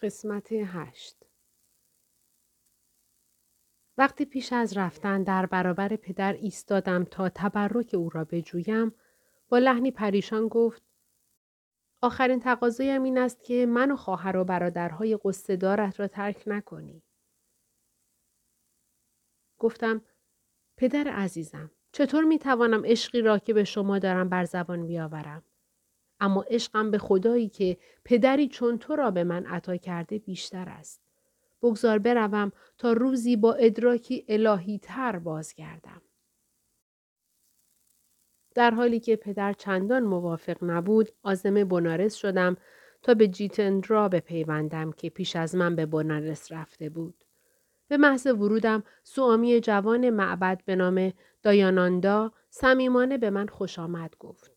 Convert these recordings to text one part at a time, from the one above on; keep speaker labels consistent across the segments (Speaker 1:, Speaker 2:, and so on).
Speaker 1: قسمت هشت وقتی پیش از رفتن در برابر پدر ایستادم تا تبرک او را بجویم با لحنی پریشان گفت آخرین تقاضایم این است که من و خواهر و برادرهای قصدارت را ترک نکنی. گفتم پدر عزیزم چطور می توانم عشقی را که به شما دارم بر زبان بیاورم؟ اما عشقم به خدایی که پدری چون تو را به من عطا کرده بیشتر است. بگذار بروم تا روزی با ادراکی الهی تر بازگردم. در حالی که پدر چندان موافق نبود آزم بنارس شدم تا به جیتندرا بپیوندم که پیش از من به بنارس رفته بود. به محض ورودم سوامی جوان معبد به نام دایاناندا صمیمانه به من خوش آمد گفت.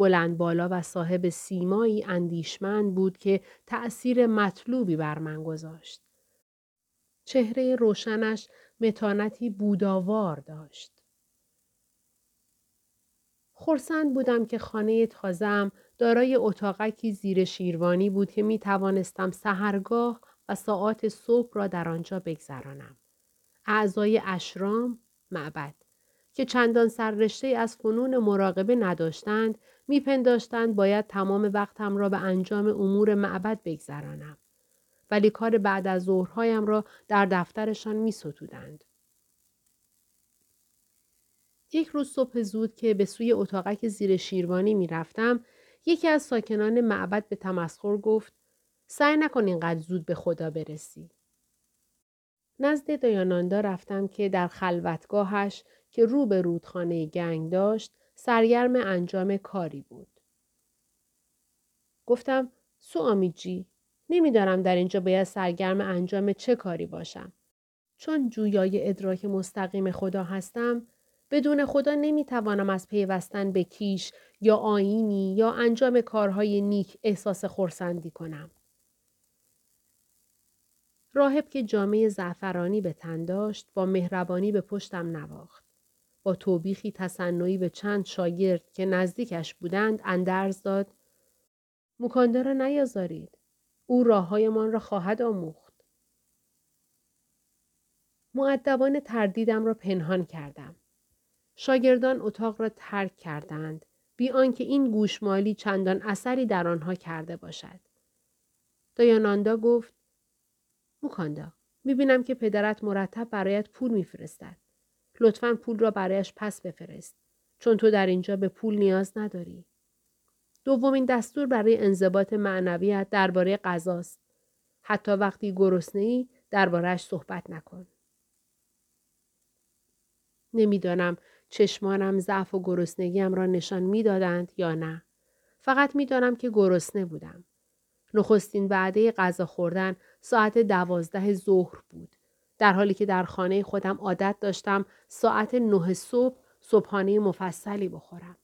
Speaker 1: بلند بالا و صاحب سیمایی اندیشمند بود که تأثیر مطلوبی بر من گذاشت. چهره روشنش متانتی بوداوار داشت. خورسند بودم که خانه تازم دارای اتاقکی زیر شیروانی بود که می توانستم سهرگاه و ساعات صبح را در آنجا بگذرانم. اعضای اشرام، معبد، که چندان سررشته از فنون مراقبه نداشتند، میپنداشتند باید تمام وقتم را به انجام امور معبد بگذرانم. ولی کار بعد از ظهرهایم را در دفترشان می ستودند. یک روز صبح زود که به سوی اتاقک زیر شیروانی می رفتم، یکی از ساکنان معبد به تمسخر گفت سعی نکن اینقدر زود به خدا برسی. نزد دایاناندا رفتم که در خلوتگاهش که رو به رودخانه گنگ داشت سرگرم انجام کاری بود. گفتم سو جی نمی‌دانم در اینجا باید سرگرم انجام چه کاری باشم. چون جویای ادراک مستقیم خدا هستم بدون خدا نمی‌توانم از پیوستن به کیش یا آینی یا انجام کارهای نیک احساس خورسندی کنم. راهب که جامعه زعفرانی به تن داشت با مهربانی به پشتم نواخت. با توبیخی تصنعی به چند شاگرد که نزدیکش بودند اندرز داد. مکانده را نیازارید. او راههایمان را خواهد آموخت. معدبان تردیدم را پنهان کردم. شاگردان اتاق را ترک کردند بی آنکه این گوشمالی چندان اثری در آنها کرده باشد. دایاناندا گفت موکاندا می‌بینم که پدرت مرتب برایت پول میفرستد. لطفا پول را برایش پس بفرست چون تو در اینجا به پول نیاز نداری. دومین دستور برای انضباط معنویت درباره غذاست. حتی وقتی گرسنه ای دربارهش صحبت نکن. نمی‌دانم چشمانم ضعف و گرسنگیم را نشان می‌دادند یا نه. فقط می‌دانم که گرسنه بودم. نخستین وعده غذا خوردن ساعت دوازده ظهر بود. در حالی که در خانه خودم عادت داشتم ساعت نه صبح صبحانه مفصلی بخورم.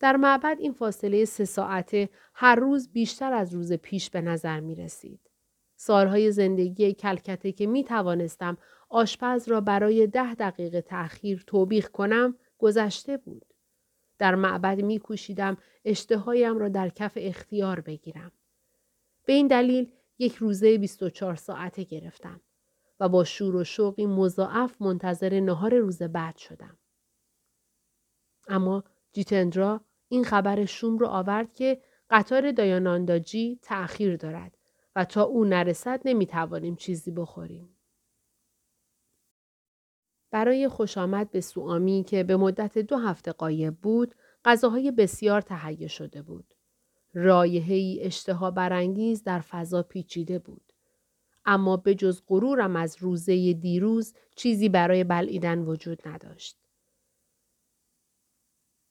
Speaker 1: در معبد این فاصله سه ساعته هر روز بیشتر از روز پیش به نظر می رسید. سالهای زندگی کلکته که می توانستم آشپز را برای ده دقیقه تأخیر توبیخ کنم گذشته بود. در معبد می کوشیدم اشتهایم را در کف اختیار بگیرم. به این دلیل یک روزه 24 ساعته گرفتم. و با شور و شوقی مضاعف منتظر نهار روز بعد شدم. اما جیتندرا این خبر شوم رو آورد که قطار دایانانداجی تأخیر دارد و تا او نرسد نمی‌توانیم چیزی بخوریم. برای خوش آمد به سوامی که به مدت دو هفته قایب بود، غذاهای بسیار تهیه شده بود. رایحه‌ای اشتها برانگیز در فضا پیچیده بود. اما به جز غرورم از روزه دیروز چیزی برای بلعیدن وجود نداشت.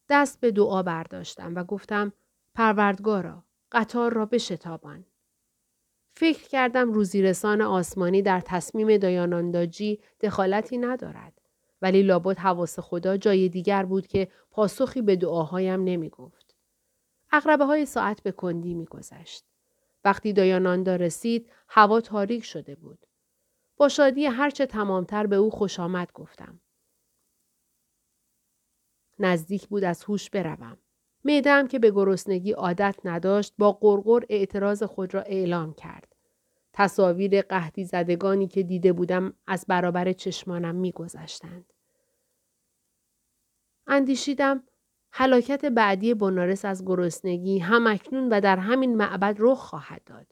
Speaker 1: دست به دعا برداشتم و گفتم پروردگارا قطار را بشتابان. فکر کردم روزیرسان آسمانی در تصمیم دایانانداجی دخالتی ندارد. ولی لابد حواس خدا جای دیگر بود که پاسخی به دعاهایم نمی گفت. اقربه های ساعت به کندی می گذشت. وقتی دایاناندا رسید هوا تاریک شده بود. با شادی هرچه تمامتر به او خوش آمد گفتم. نزدیک بود از هوش بروم. میدم که به گرسنگی عادت نداشت با قرقر اعتراض خود را اعلام کرد. تصاویر قهدی زدگانی که دیده بودم از برابر چشمانم میگذشتند. اندیشیدم حلاکت بعدی بنارس از گرسنگی هم اکنون و در همین معبد رخ خواهد داد.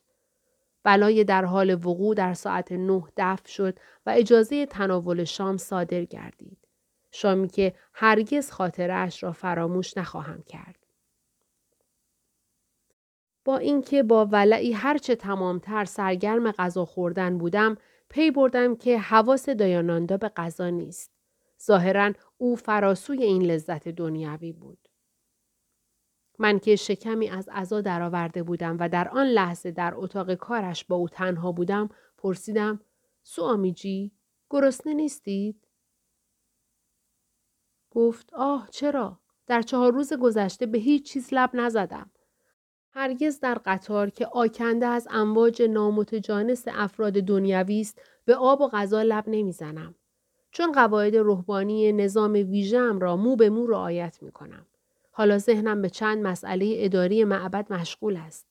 Speaker 1: بلای در حال وقوع در ساعت نه دفع شد و اجازه تناول شام صادر گردید. شامی که هرگز خاطرش را فراموش نخواهم کرد. با اینکه با ولعی هرچه تمامتر سرگرم غذا خوردن بودم پی بردم که حواس دایاناندا به غذا نیست. ظاهرا او فراسوی این لذت دنیوی بود. من که شکمی از عزا درآورده بودم و در آن لحظه در اتاق کارش با او تنها بودم پرسیدم سوامیجی گرسنه نیستید؟ گفت آه چرا؟ در چهار روز گذشته به هیچ چیز لب نزدم. هرگز در قطار که آکنده از امواج نامتجانس افراد دنیوی است به آب و غذا لب نمی‌زنم. چون قواعد روحانی نظام ویژم را مو به مو رعایت می کنم. حالا ذهنم به چند مسئله اداری معبد مشغول است.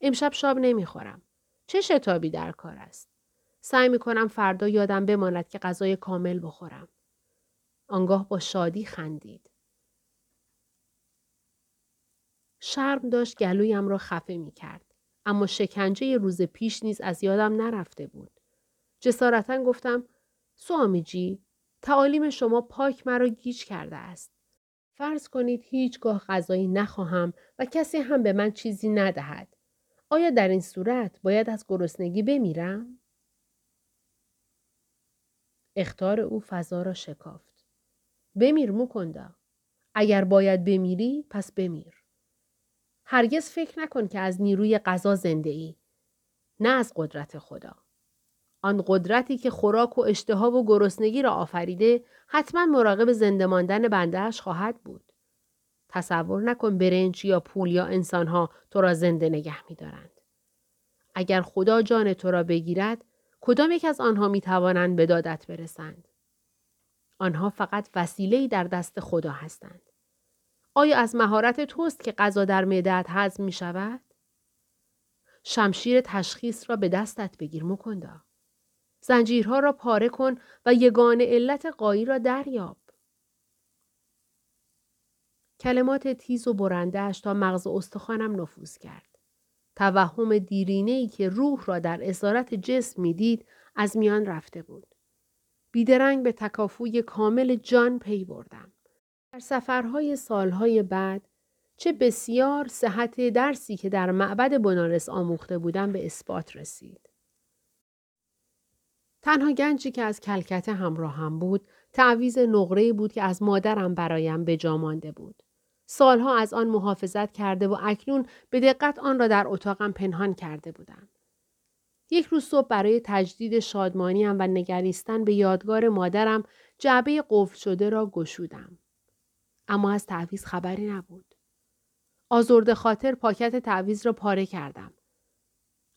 Speaker 1: امشب شاب نمی‌خورم. چه شتابی در کار است؟ سعی می کنم فردا یادم بماند که غذای کامل بخورم. آنگاه با شادی خندید. شرم داشت گلویم را خفه می کرد. اما شکنجه روز پیش نیز از یادم نرفته بود. جسارتا گفتم سوامیجی تعالیم شما پاک مرا گیج کرده است. فرض کنید هیچگاه غذایی نخواهم و کسی هم به من چیزی ندهد. آیا در این صورت باید از گرسنگی بمیرم؟ اختار او فضا را شکافت. بمیر موکندا. اگر باید بمیری پس بمیر. هرگز فکر نکن که از نیروی غذا زنده ای. نه از قدرت خدا. آن قدرتی که خوراک و اشتها و گرسنگی را آفریده حتما مراقب زنده ماندن بندهش خواهد بود. تصور نکن برنج یا پول یا انسانها تو را زنده نگه می دارند. اگر خدا جان تو را بگیرد کدام یک از آنها می توانند به دادت برسند؟ آنها فقط وسیله‌ای در دست خدا هستند. آیا از مهارت توست که غذا در معدت هضم می شود؟ شمشیر تشخیص را به دستت بگیر مکندا. زنجیرها را پاره کن و یگان علت قایی را دریاب. کلمات تیز و برندهش تا مغز استخوانم نفوذ کرد. توهم دیرینه ای که روح را در اسارت جسم می‌دید از میان رفته بود. بیدرنگ به تکافوی کامل جان پی بردم. در سفرهای سالهای بعد چه بسیار صحت درسی که در معبد بنارس آموخته بودم به اثبات رسید. تنها گنجی که از کلکته همراه هم بود تعویز نقره بود که از مادرم برایم به جا مانده بود. سالها از آن محافظت کرده و اکنون به دقت آن را در اتاقم پنهان کرده بودم. یک روز صبح برای تجدید شادمانیم و نگریستن به یادگار مادرم جعبه قفل شده را گشودم. اما از تعویز خبری نبود. آزرد خاطر پاکت تعویز را پاره کردم.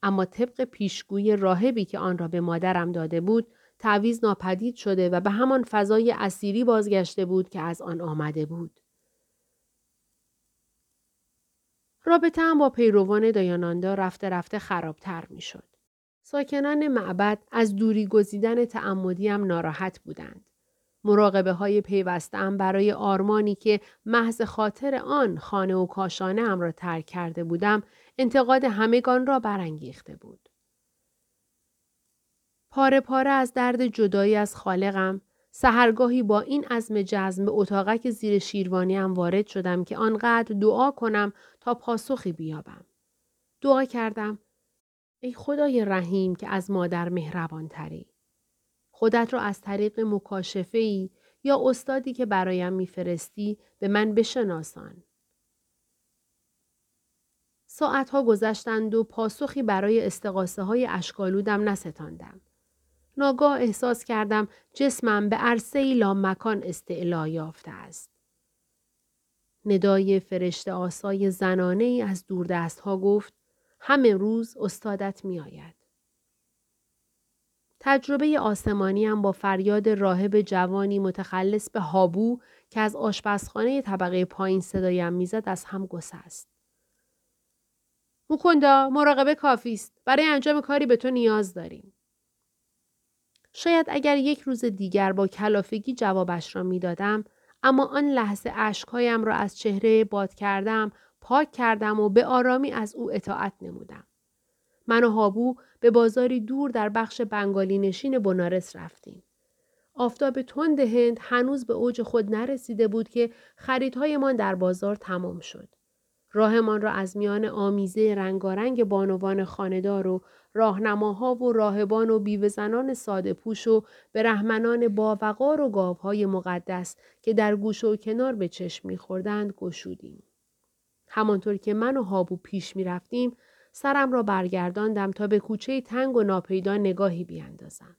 Speaker 1: اما طبق پیشگوی راهبی که آن را به مادرم داده بود تعویز ناپدید شده و به همان فضای اسیری بازگشته بود که از آن آمده بود. رابطه هم با پیروان دایاناندا رفته رفته خرابتر می شد. ساکنان معبد از دوری گزیدن تعمدیم ناراحت بودند. مراقبه های پیوسته برای آرمانی که محض خاطر آن خانه و کاشانه هم را ترک کرده بودم انتقاد همگان را برانگیخته بود. پاره پاره از درد جدایی از خالقم سهرگاهی با این عزم جزم به اتاقک زیر شیروانی هم وارد شدم که آنقدر دعا کنم تا پاسخی بیابم. دعا کردم ای خدای رحیم که از مادر مهربان تری. خودت را از طریق مکاشفه ای یا استادی که برایم میفرستی به من بشناسان. ساعتها گذشتند و پاسخی برای استقاسه های اشکالودم نستاندم. ناگاه احساس کردم جسمم به عرصه لا مکان استعلا یافته است. ندای فرشته آسای زنانه ای از دوردست ها گفت همه روز استادت می آید. تجربه آسمانیم با فریاد راهب جوانی متخلص به هابو که از آشپزخانه طبقه پایین صدایم می‌زد از هم گسست. موکندا مراقبه کافی است. برای انجام کاری به تو نیاز داریم. شاید اگر یک روز دیگر با کلافگی جوابش را می‌دادم اما آن لحظه اشکهایم را از چهره باد کردم پاک کردم و به آرامی از او اطاعت نمودم. من و هابو به بازاری دور در بخش بنگالی نشین بنارس رفتیم. آفتاب تند هند هنوز به اوج خود نرسیده بود که خریدهایمان در بازار تمام شد. راهمان را از میان آمیزه رنگارنگ بانوان خاندار و راهنماها و راهبان و بیوهزنان ساده پوش و برهمنان باوقار و گاوهای مقدس که در گوش و کنار به چشم میخوردند گشودیم. همانطور که من و هابو پیش می رفتیم سرم را برگرداندم تا به کوچه تنگ و ناپیدا نگاهی بیاندازم.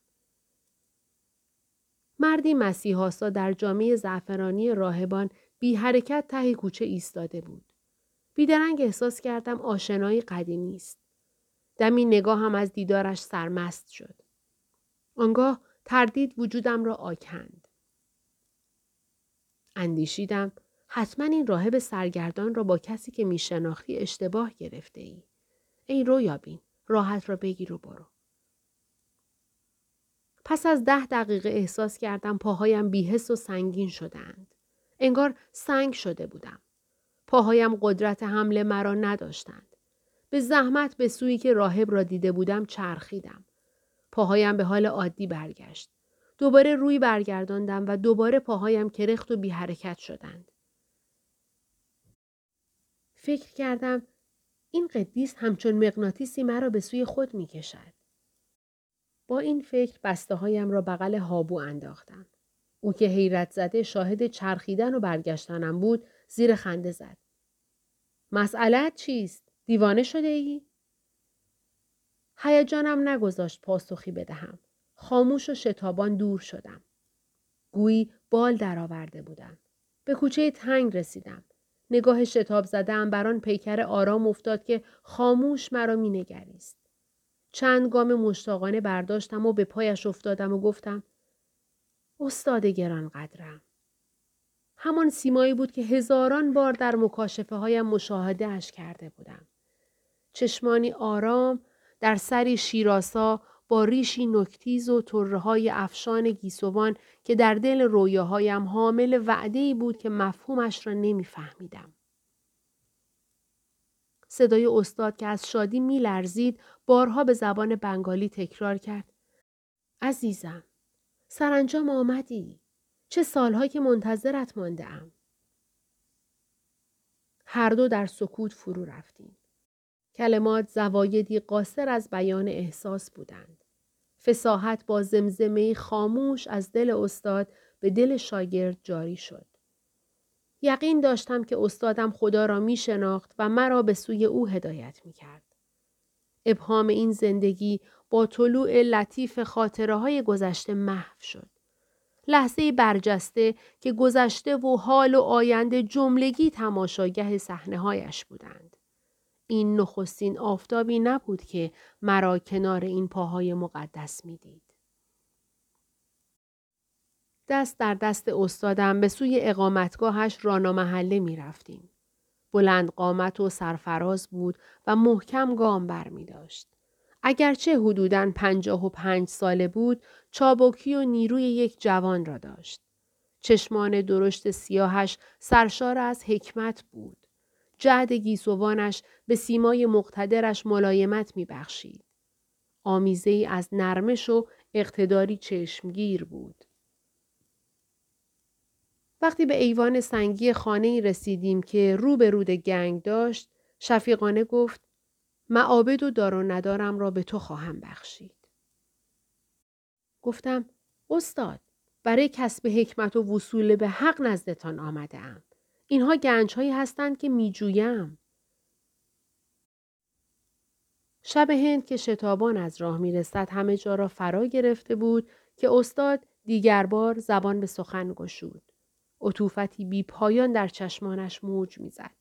Speaker 1: مردی مسیحاسا در جامعه زعفرانی راهبان بی حرکت ته کوچه ایستاده بود. بیدرنگ احساس کردم آشنایی قدیمی است. دمی نگاهم از دیدارش سرمست شد. آنگاه تردید وجودم را آکند. اندیشیدم حتما این راهب سرگردان را با کسی که می شناختی اشتباه گرفته ای. ای رویابین راحت را بگیر و برو. پس از ده دقیقه احساس کردم پاهایم بیهس و سنگین شدند. انگار سنگ شده بودم. پاهایم قدرت حمله مرا نداشتند. به زحمت به سوی که راهب را دیده بودم چرخیدم. پاهایم به حال عادی برگشت. دوباره روی برگرداندم و دوباره پاهایم کرخت و بی حرکت شدند. فکر کردم این قدیس همچون مغناطیسی مرا به سوی خود می کشد. با این فکر بسته هایم را بغل هابو انداختم. او که حیرت زده شاهد چرخیدن و برگشتنم بود زیر خنده زد. مسئلت چیست؟ دیوانه شده ای؟ هیجانم نگذاشت پاسخی بدهم. خاموش و شتابان دور شدم. گویی بال درآورده بودم. به کوچه تنگ رسیدم. نگاه شتاب زدم بر آن پیکر آرام افتاد که خاموش مرا مینگریست. چند گام مشتاقانه برداشتم و به پایش افتادم و گفتم استاد گران قدرم. همان سیمایی بود که هزاران بار در مکاشفه هایم مشاهده اش کرده بودم. چشمانی آرام در سری شیراسا با ریشی نکتیز و طره های افشان گیسوان که در دل رویاهایم حامل وعده بود که مفهومش را نمیفهمیدم. صدای استاد که از شادی می لرزید بارها به زبان بنگالی تکرار کرد. عزیزم، سرانجام آمدی. چه سالهایی که منتظرت مانده ام. هر دو در سکوت فرو رفتیم. کلمات زوایدی قاصر از بیان احساس بودند. فساحت با زمزمه خاموش از دل استاد به دل شاگرد جاری شد. یقین داشتم که استادم خدا را می شناخت و مرا به سوی او هدایت می کرد. ابهام این زندگی با طلوع لطیف خاطره های گذشته محو شد. لحظه برجسته که گذشته و حال و آینده جملگی تماشاگه صحنه هایش بودند. این نخستین آفتابی نبود که مرا کنار این پاهای مقدس می‌دید. دست در دست استادم به سوی اقامتگاهش رانا محله می رفتیم. بلند قامت و سرفراز بود و محکم گام بر می داشت. اگرچه حدوداً پنجاه و پنج ساله بود، چابکی و نیروی یک جوان را داشت. چشمان درشت سیاهش سرشار از حکمت بود. جهد گیسوانش به سیمای مقتدرش ملایمت می بخشید. آمیزه ای از نرمش و اقتداری چشمگیر بود. وقتی به ایوان سنگی خانه رسیدیم که رو به رود گنگ داشت، شفیقانه گفت معابد و دار و ندارم را به تو خواهم بخشید. گفتم استاد برای کسب حکمت و وصول به حق نزدتان آمده ام. اینها گنج هایی هستند که می جویم. شب هند که شتابان از راه می رسد همه جا را فرا گرفته بود که استاد دیگر بار زبان به سخن گشود. عطوفتی بی پایان در چشمانش موج می‌زد.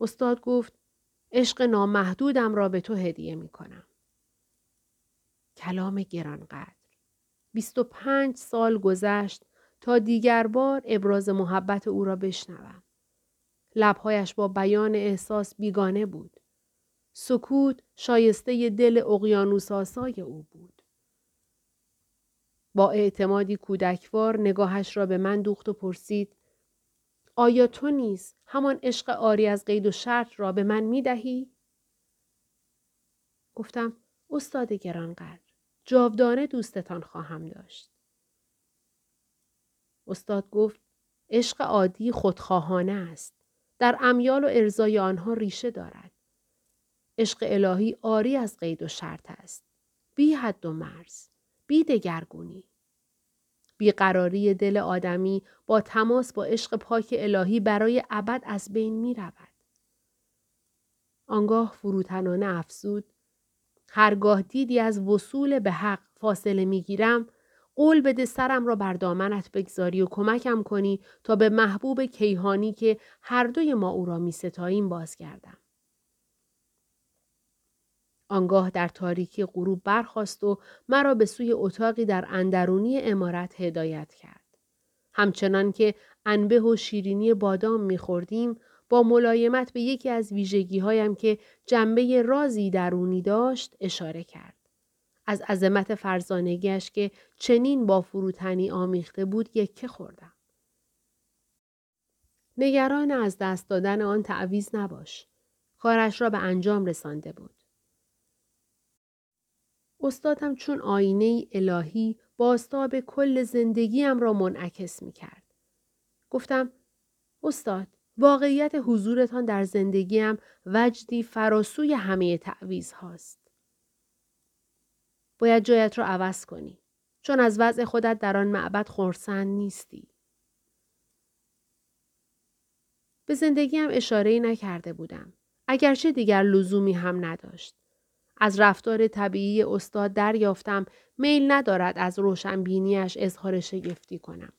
Speaker 1: استاد گفت عشق نامحدودم را به تو هدیه می کنم. کلام گرانقدر. بیست و پنج سال گذشت تا دیگر بار ابراز محبت او را بشنوم. لبهایش با بیان احساس بیگانه بود. سکوت شایسته دل اقیانوس آسای او بود. با اعتمادی کودکوار نگاهش را به من دوخت و پرسید آیا تو نیز همان عشق آری از قید و شرط را به من می دهی؟ گفتم استاد گرانقدر جاودانه دوستتان خواهم داشت. استاد گفت عشق عادی خودخواهانه است. در امیال و ارزای آنها ریشه دارد. عشق الهی آری از قید و شرط است. بی حد و مرز. بی دگرگونی. بیقراری دل آدمی با تماس با عشق پاک الهی برای ابد از بین می رود. آنگاه فروتنانه افزود هرگاه دیدی از وصول به حق فاصله می گیرم قول بده سرم را بر دامنت بگذاری و کمکم کنی تا به محبوب کیهانی که هر دوی ما او را می ستاییم بازگردم. آنگاه در تاریکی غروب برخاست و مرا به سوی اتاقی در اندرونی امارت هدایت کرد. همچنان که انبه و شیرینی بادام میخوردیم با ملایمت به یکی از ویژگی هایم که جنبه رازی درونی داشت اشاره کرد. از عظمت فرزانگیش که چنین با فروتنی آمیخته بود یکه خوردم. نگران از دست دادن آن تعویز نباش. کارش را به انجام رسانده بود. استادم چون آینه الهی باستاب کل زندگیم را منعکس می کرد. گفتم استاد واقعیت حضورتان در زندگیم وجدی فراسوی همه تعویز هاست. باید جایت را عوض کنی. چون از وضع خودت در آن معبد خورسند نیستی. به زندگیم اشاره نکرده بودم. اگرچه دیگر لزومی هم نداشت. از رفتار طبیعی استاد دریافتم میل ندارد از روشنبینیش اظهار شگفتی کنم.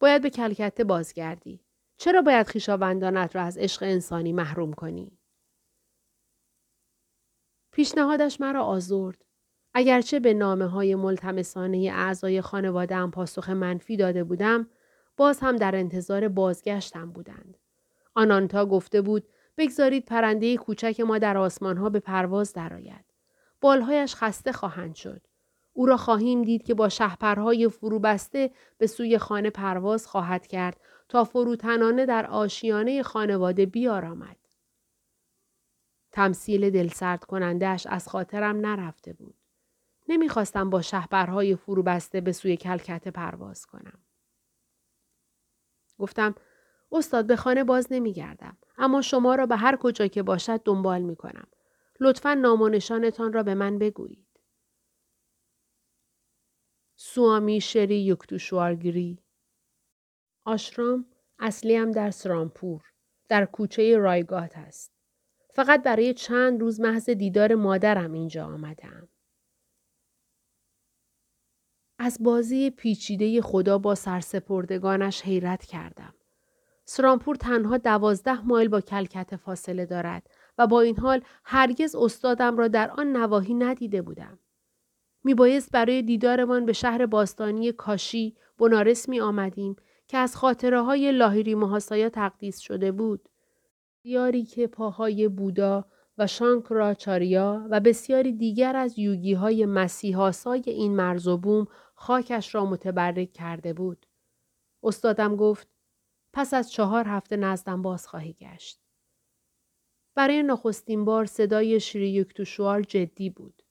Speaker 1: باید به کلکته بازگردی. چرا باید خیشاوندانت را از عشق انسانی محروم کنی؟ پیشنهادش مرا آزرد. اگرچه به نامه های ملتمسانه اعضای خانواده هم پاسخ منفی داده بودم، باز هم در انتظار بازگشتم بودند. آنانتا گفته بود بگذارید پرنده کوچک ما در آسمان ها به پرواز درآید. بالهایش خسته خواهند شد. او را خواهیم دید که با شهپرهای فروبسته به سوی خانه پرواز خواهد کرد تا فروتنانه در آشیانه خانواده بیارامد. تمثیل دلسرد کنندهش از خاطرم نرفته بود. نمی‌خواستم با شهپرهای فروبسته به سوی کلکته پرواز کنم. گفتم استاد به خانه باز نمیگردم اما شما را به هر کجا که باشد دنبال می کنم. لطفا نام و نشانتان را به من بگویید. سوامی شری یکتوشوارگری آشرام اصلی هم در سرامپور در کوچه رایگات است. فقط برای چند روز محض دیدار مادرم اینجا آمدم. از بازی پیچیده خدا با سرسپردگانش حیرت کردم. سرامپور تنها دوازده مایل با کلکت فاصله دارد و با این حال هرگز استادم را در آن نواحی ندیده بودم. می بایست برای دیدارمان به شهر باستانی کاشی بنارس می آمدیم که از خاطره های لاهیری محاسایا تقدیس شده بود. دیاری که پاهای بودا و شانکراچاریا و بسیاری دیگر از یوگی های مسیحاسای این مرز و بوم خاکش را متبرک کرده بود. استادم گفت پس از چهار هفته نزدم باز خواهی گشت. برای نخستین بار صدای شری یکتوشوار جدی بود.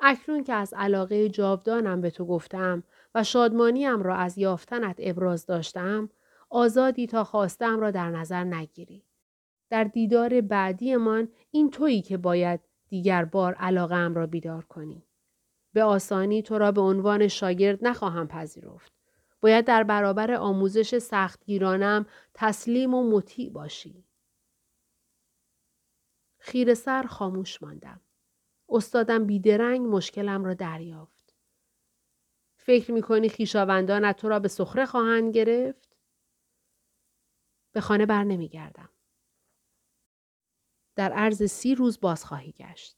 Speaker 1: اکنون که از علاقه جاودانم به تو گفتم و شادمانیم را از یافتنت ابراز داشتم، آزادی تا خواستم را در نظر نگیری. در دیدار بعدیمان این تویی که باید دیگر بار علاقه را بیدار کنی. به آسانی تو را به عنوان شاگرد نخواهم پذیرفت. باید در برابر آموزش سختگیرانم تسلیم و مطیع باشی. خیر سر خاموش ماندم. استادم بیدرنگ مشکلم را دریافت. فکر می کنی خیشاوندانت تو را به سخره خواهند گرفت؟ به خانه بر نمی گردم. در عرض سی روز باز خواهی گشت.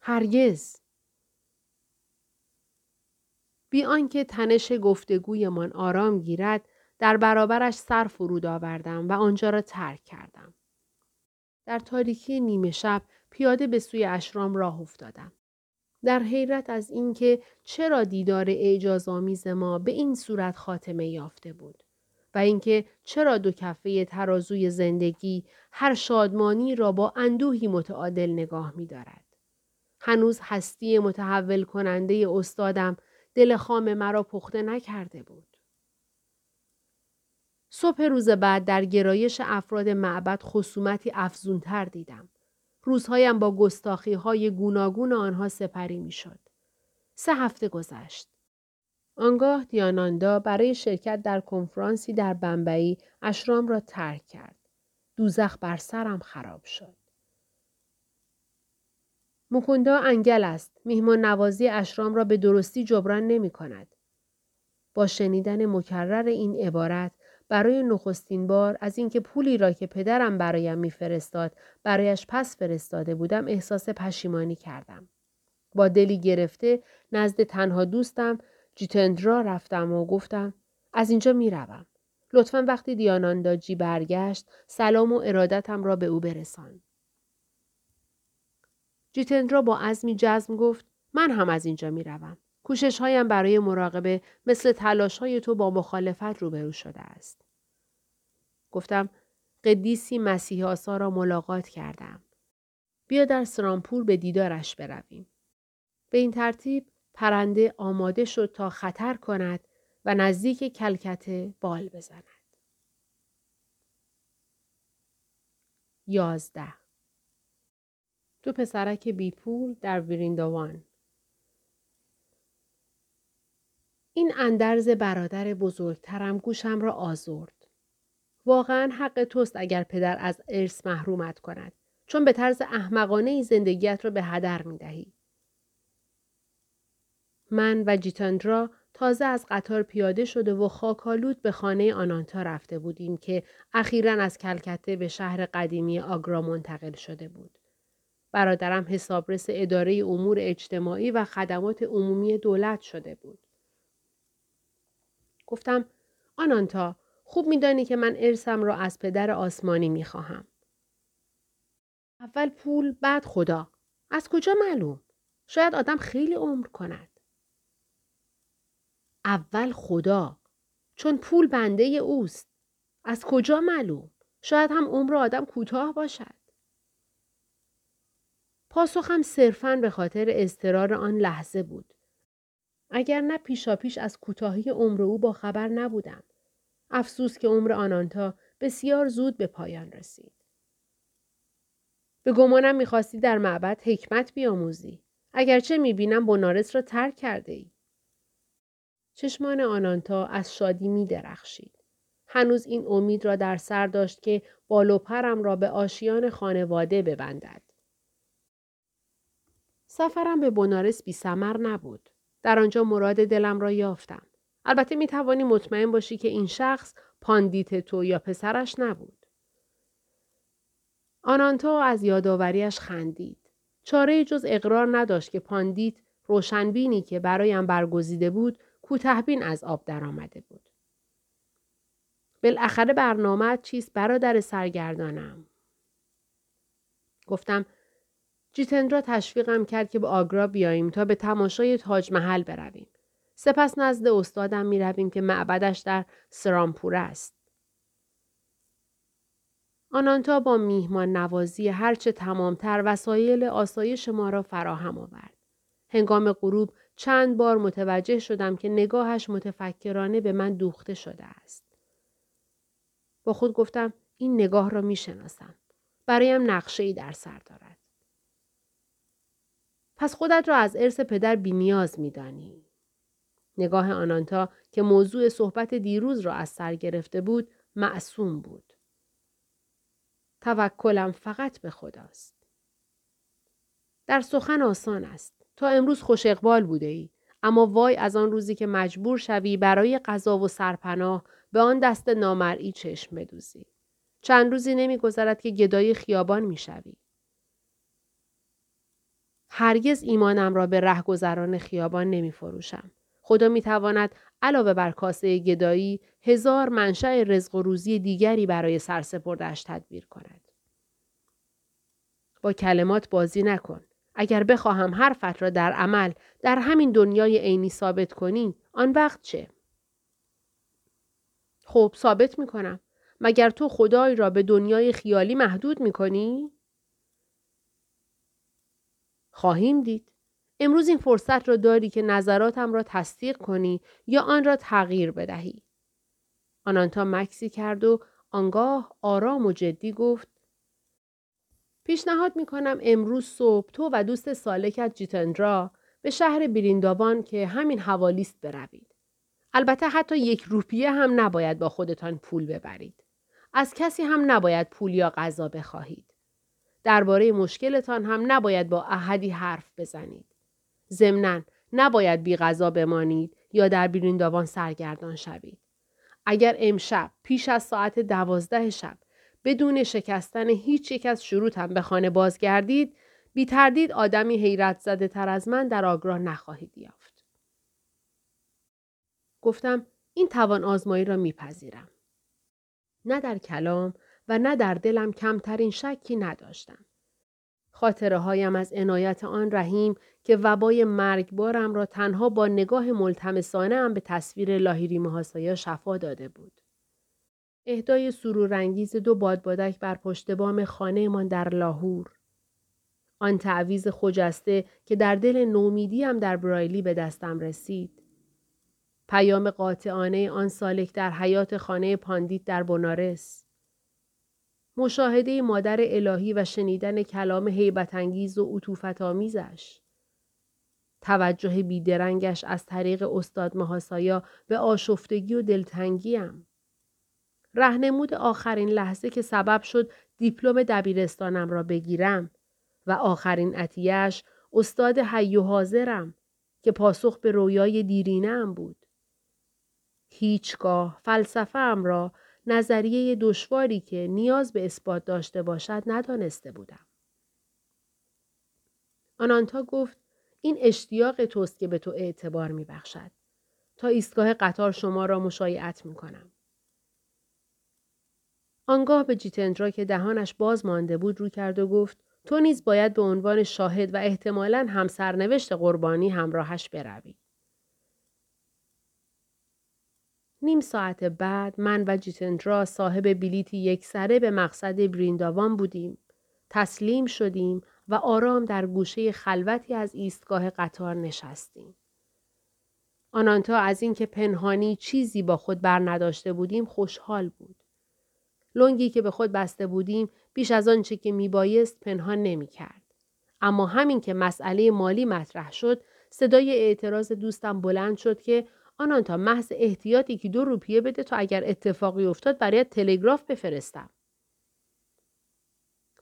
Speaker 1: هرگز بی آنکه تنش گفتگویمان آرام گیرد در برابرش سر فرود آوردم و آنجا را ترک کردم. در تاریکی نیمه شب پیاده به سوی اشرام راه افتادم. در حیرت از اینکه چرا دیدار اعجازآمیز ما به این صورت خاتمه یافته بود و اینکه چرا دو کفه ترازوی زندگی هر شادمانی را با اندوهی متعادل نگاه می دارد. هنوز هستی متحول کننده استادم دل خام مرا پخته نکرده بود. صبح روز بعد در گرایش افراد معبد خصومتی افزونتر دیدم. روزهایم با گستاخی های گوناگون آنها سپری می شد. سه هفته گذشت. آنگاه دیاناندا برای شرکت در کنفرانسی در بمبئی اشرام را ترک کرد. دوزخ بر سرم خراب شد. مکوندا انگل است. میهمان نوازی اشرام را به درستی جبران نمی کند. با شنیدن مکرر این عبارت برای نخستین بار از اینکه پولی را که پدرم برایم میفرستاد برایش پس فرستاده بودم احساس پشیمانی کردم. با دلی گرفته نزد تنها دوستم جیتندرا رفتم و گفتم از اینجا می‌روم. لطفا وقتی دیانانداجی برگشت سلام و ارادتم را به او برسان. جیتندرا با عزمی جزم گفت من هم از اینجا می‌روم. کوشش هایم برای مراقبه مثل تلاش های تو با مخالفت روبرو شده است. گفتم قدیسی مسیح آسا را ملاقات کردم. بیا در سرامپور به دیدارش برویم. به این ترتیب پرنده آماده شد تا خطر کند و نزدیک کلکته بال بزند. یازده دو پسرک بیپول در ویریندوان این اندرز برادر بزرگترم گوشم را آزرد. واقعا حق توست اگر پدر از ارث محرومت کند چون به طرز احمقانه ای زندگیت را به هدر می دهی. من و جیتاندرا تازه از قطار پیاده شده و خاکالود به خانه آنانتا رفته بودیم که اخیرا از کلکته به شهر قدیمی آگرا منتقل شده بود. برادرم حسابرس اداره امور اجتماعی و خدمات عمومی دولت شده بود. گفتم آنانتا خوب میدانی که من ارسم را از پدر آسمانی می‌خواهم. اول پول بعد خدا. از کجا معلوم؟ شاید آدم خیلی عمر کند. اول خدا. چون پول بنده اوست. از کجا معلوم؟ شاید هم عمر آدم کوتاه باشد. پاسخم صرفاً به خاطر اضطرار آن لحظه بود. اگر نه پیشاپیش از کوتاهی عمر او با خبر نبودم. افسوس که عمر آنانتا بسیار زود به پایان رسید. به گمانم می‌خواستی در معبد حکمت بیاموزی. اگرچه می‌بینم بنارس را ترک کرده ای. چشمان آنانتا از شادی می درخشید. هنوز این امید را در سر داشت که بالوپرم را به آشیان خانواده ببندد. سفرم به بنارس بی سمر نبود. در آنجا مراد دلم را یافتم. البته می توانی مطمئن باشی که این شخص پاندیت تو یا پسرش نبود. آنانتا از یادآوریش خندید. چاره جز اقرار نداشت که پاندیت روشنبینی که برایم برگزیده بود کوتهبین از آب درآمده بود. بالاخره برنامه چیست برادر سرگردانم؟ گفتم جیتندرا تشویقم کرد که به آگرا بیاییم تا به تماشای تاج محل برویم. سپس نزد استادم می رویم که معبدش در سرامپور است. آنانتا با میهمان نوازی هرچه تمامتر وسایل آسایش ما را فراهم آورد. هنگام غروب چند بار متوجه شدم که نگاهش متفکرانه به من دوخته شده است. با خود گفتم این نگاه را می شناسم. برایم نقشه ای در سر دارد. پس خودت را از ارث پدر بینیاز می دانی. نگاه آنانتا که موضوع صحبت دیروز را از سر گرفته بود معصوم بود. توکلم فقط به خداست. در سخن آسان است. تا امروز خوش اقبال بوده ای. اما وای از آن روزی که مجبور شوی برای غذا و سرپناه به آن دست نامرئی چشم بدوزی. چند روزی نمیگذرد که گدای خیابان می‌شوی. هرگز ایمانم را به رهگذران خیابان نمی فروشم. خدا می تواند علاوه بر کاسه گدایی هزار منشأ رزق و روزی دیگری برای سرسپردش تدبیر کند. با کلمات بازی نکن. اگر بخواهم حرفت را در عمل در همین دنیای عینی ثابت کنی آن وقت چه؟ خب ثابت می کنم. مگر تو خدای را به دنیای خیالی محدود می کنی؟ خواهیم دید. امروز این فرصت را داری که نظراتم را تصدیق کنی یا آن را تغییر بدهی. آنانتا مکسی کرد و آنگاه آرام و جدی گفت پیشنهاد می کنم امروز صبح تو و دوست سالکت جیتندرا به شهر بریندابان که همین حوالیست بروید. البته حتی یک روپیه هم نباید با خودتان پول ببرید. از کسی هم نباید پول یا غذا بخواهید. درباره مشکلتان هم نباید با احدی حرف بزنید. ضمنا نباید بی غذا بمانید یا در بریندابان سرگردان شوید. اگر امشب پیش از ساعت دوازده شب بدون شکستن هیچ یک از شروطم به خانه بازگردید بی تردید آدمی حیرت زده تر از من در آگراه نخواهید یافت. گفتم این توان آزمایی را میپذیرم. نه در کلام و نه در دلم کمترین شکی نداشتم. خاطره هایم از عنایت آن رحیم که وبای مرگبارم را تنها با نگاه ملتمسانه هم به تصویر لاهیری محاسایا شفا داده بود. اهدای سرورانگیز دو بادبادک بر پشت بام خانهمان در لاهور. آن تعویز خجسته که در دل نومیدیم در برایلی به دستم رسید. پیام قاطعانه آن سالک در حیات خانه پاندیت در بنارس. مشاهده مادر الهی و شنیدن کلام حیبت انگیز و عطوفت آمیزش. توجه بیدرنگش از طریق استاد محاسایا به آشفتگی و دلتنگیم. رهنمود آخرین لحظه که سبب شد دیپلم دبیرستانم را بگیرم و آخرین عطیهش استاد حی و حاضرم که پاسخ به رویای دیرینم بود. هیچگاه فلسفه را نظریه دشواری که نیاز به اثبات داشته باشد ندانسته بودم. آنانتا گفت این اشتیاق توست که به تو اعتبار می بخشد. تا ایستگاه قطار شما را مشایعت می کنم. آنگاه به جیتندرا که دهانش باز مانده بود رو کرد و گفت تو نیز باید به عنوان شاهد و احتمالا هم سرنوشت قربانی همراهش بروی. نیم ساعت بعد من و جیتندرا صاحب بلیتی یک سره به مقصد برینداوان بودیم. تسلیم شدیم و آرام در گوشه خلوتی از ایستگاه قطار نشستیم. آنانتا از اینکه پنهانی چیزی با خود بر نداشته بودیم خوشحال بود. لنگی که به خود بسته بودیم بیش از آنچه که میبایست پنهان نمی‌کرد. اما همین که مسئله مالی مطرح شد صدای اعتراض دوستم بلند شد که آنان تا محض احتیاطی که دو روپیه بده تا اگر اتفاقی افتاد برای تلگراف بفرستم.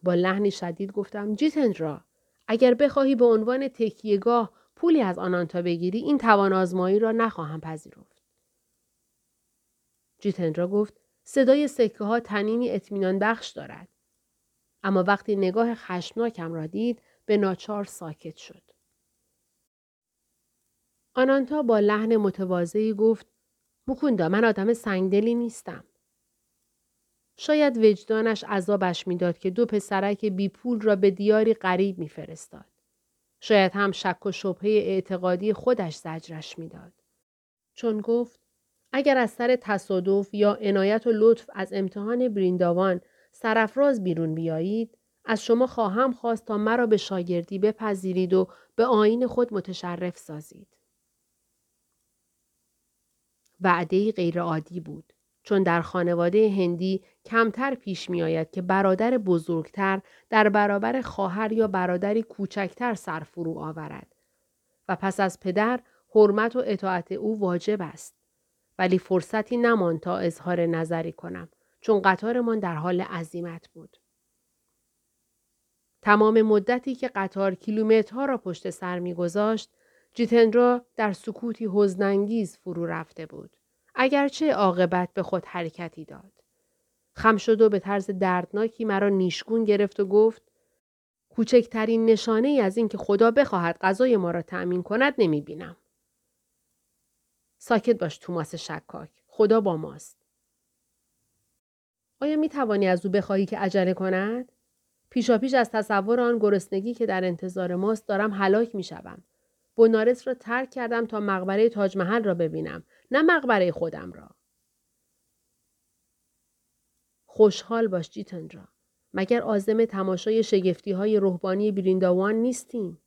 Speaker 1: با لحنی شدید گفتم جیتندرا اگر بخواهی به عنوان تکیهگاه پولی از آنانتا بگیری این توان آزمایی را نخواهم پذیرفت. جیتندرا گفت صدای سکه ها تنینی اطمینان بخش دارد. اما وقتی نگاه خشمناکم را دید به ناچار ساکت شد. آنانتا با لحن متواضعی گفت مکوندا من آدم سنگدلی نیستم. شاید وجدانش عذابش می‌داد که دو پسرک بی پول را به دیاری غریب میفرستاد. شاید هم شک و شبهه اعتقادی خودش زجرش می‌داد. چون گفت اگر از سر تصادف یا عنایت و لطف از امتحان برینداوان سرفراز بیرون بیایید از شما خواهم خواست تا مرا به شاگردی بپذیرید و به آین خود متشرف سازید. وعده غیرعادی بود. چون در خانواده هندی کمتر پیش می آید که برادر بزرگتر در برابر خواهر یا برادری کوچکتر سر فرو آورد و پس از پدر حرمت و اطاعت او واجب است. ولی فرصتی نماند تا اظهار نظری کنم چون قطارمان در حال عزیمت بود. تمام مدتی که قطار کیلومترها را پشت سر میگذاشت جیتندرا در سکوتی حزنانگیز فرو رفته بود. اگرچه عاقبت به خود حرکتی داد. خم شد و به طرز دردناکی مرا نیشگون گرفت و گفت کوچکترین نشانه ای از اینکه خدا بخواهد غذای ما را تأمین کند نمی بینم. ساکت باش توماس شکاک. خدا با ماست. آیا می توانی از او بخواهی که عجله کند؟ پیشا پیش از تصور آن گرسنگی که در انتظار ماست دارم هلاک می شوم. بنارس را ترک کردم تا مقبره تاج محل را ببینم نه مقبره خودم را. خوشحال باش جیتن را. مگر آزم تماشای شگفتی های روحانی برینداوان نیستیم؟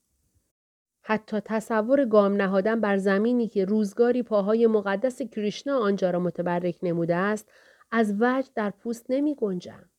Speaker 1: حتی تصور گام نهادن بر زمینی که روزگاری پاهای مقدس کریشنا آنجا را متبرک نموده است از وجد در پوست نمی گنجم.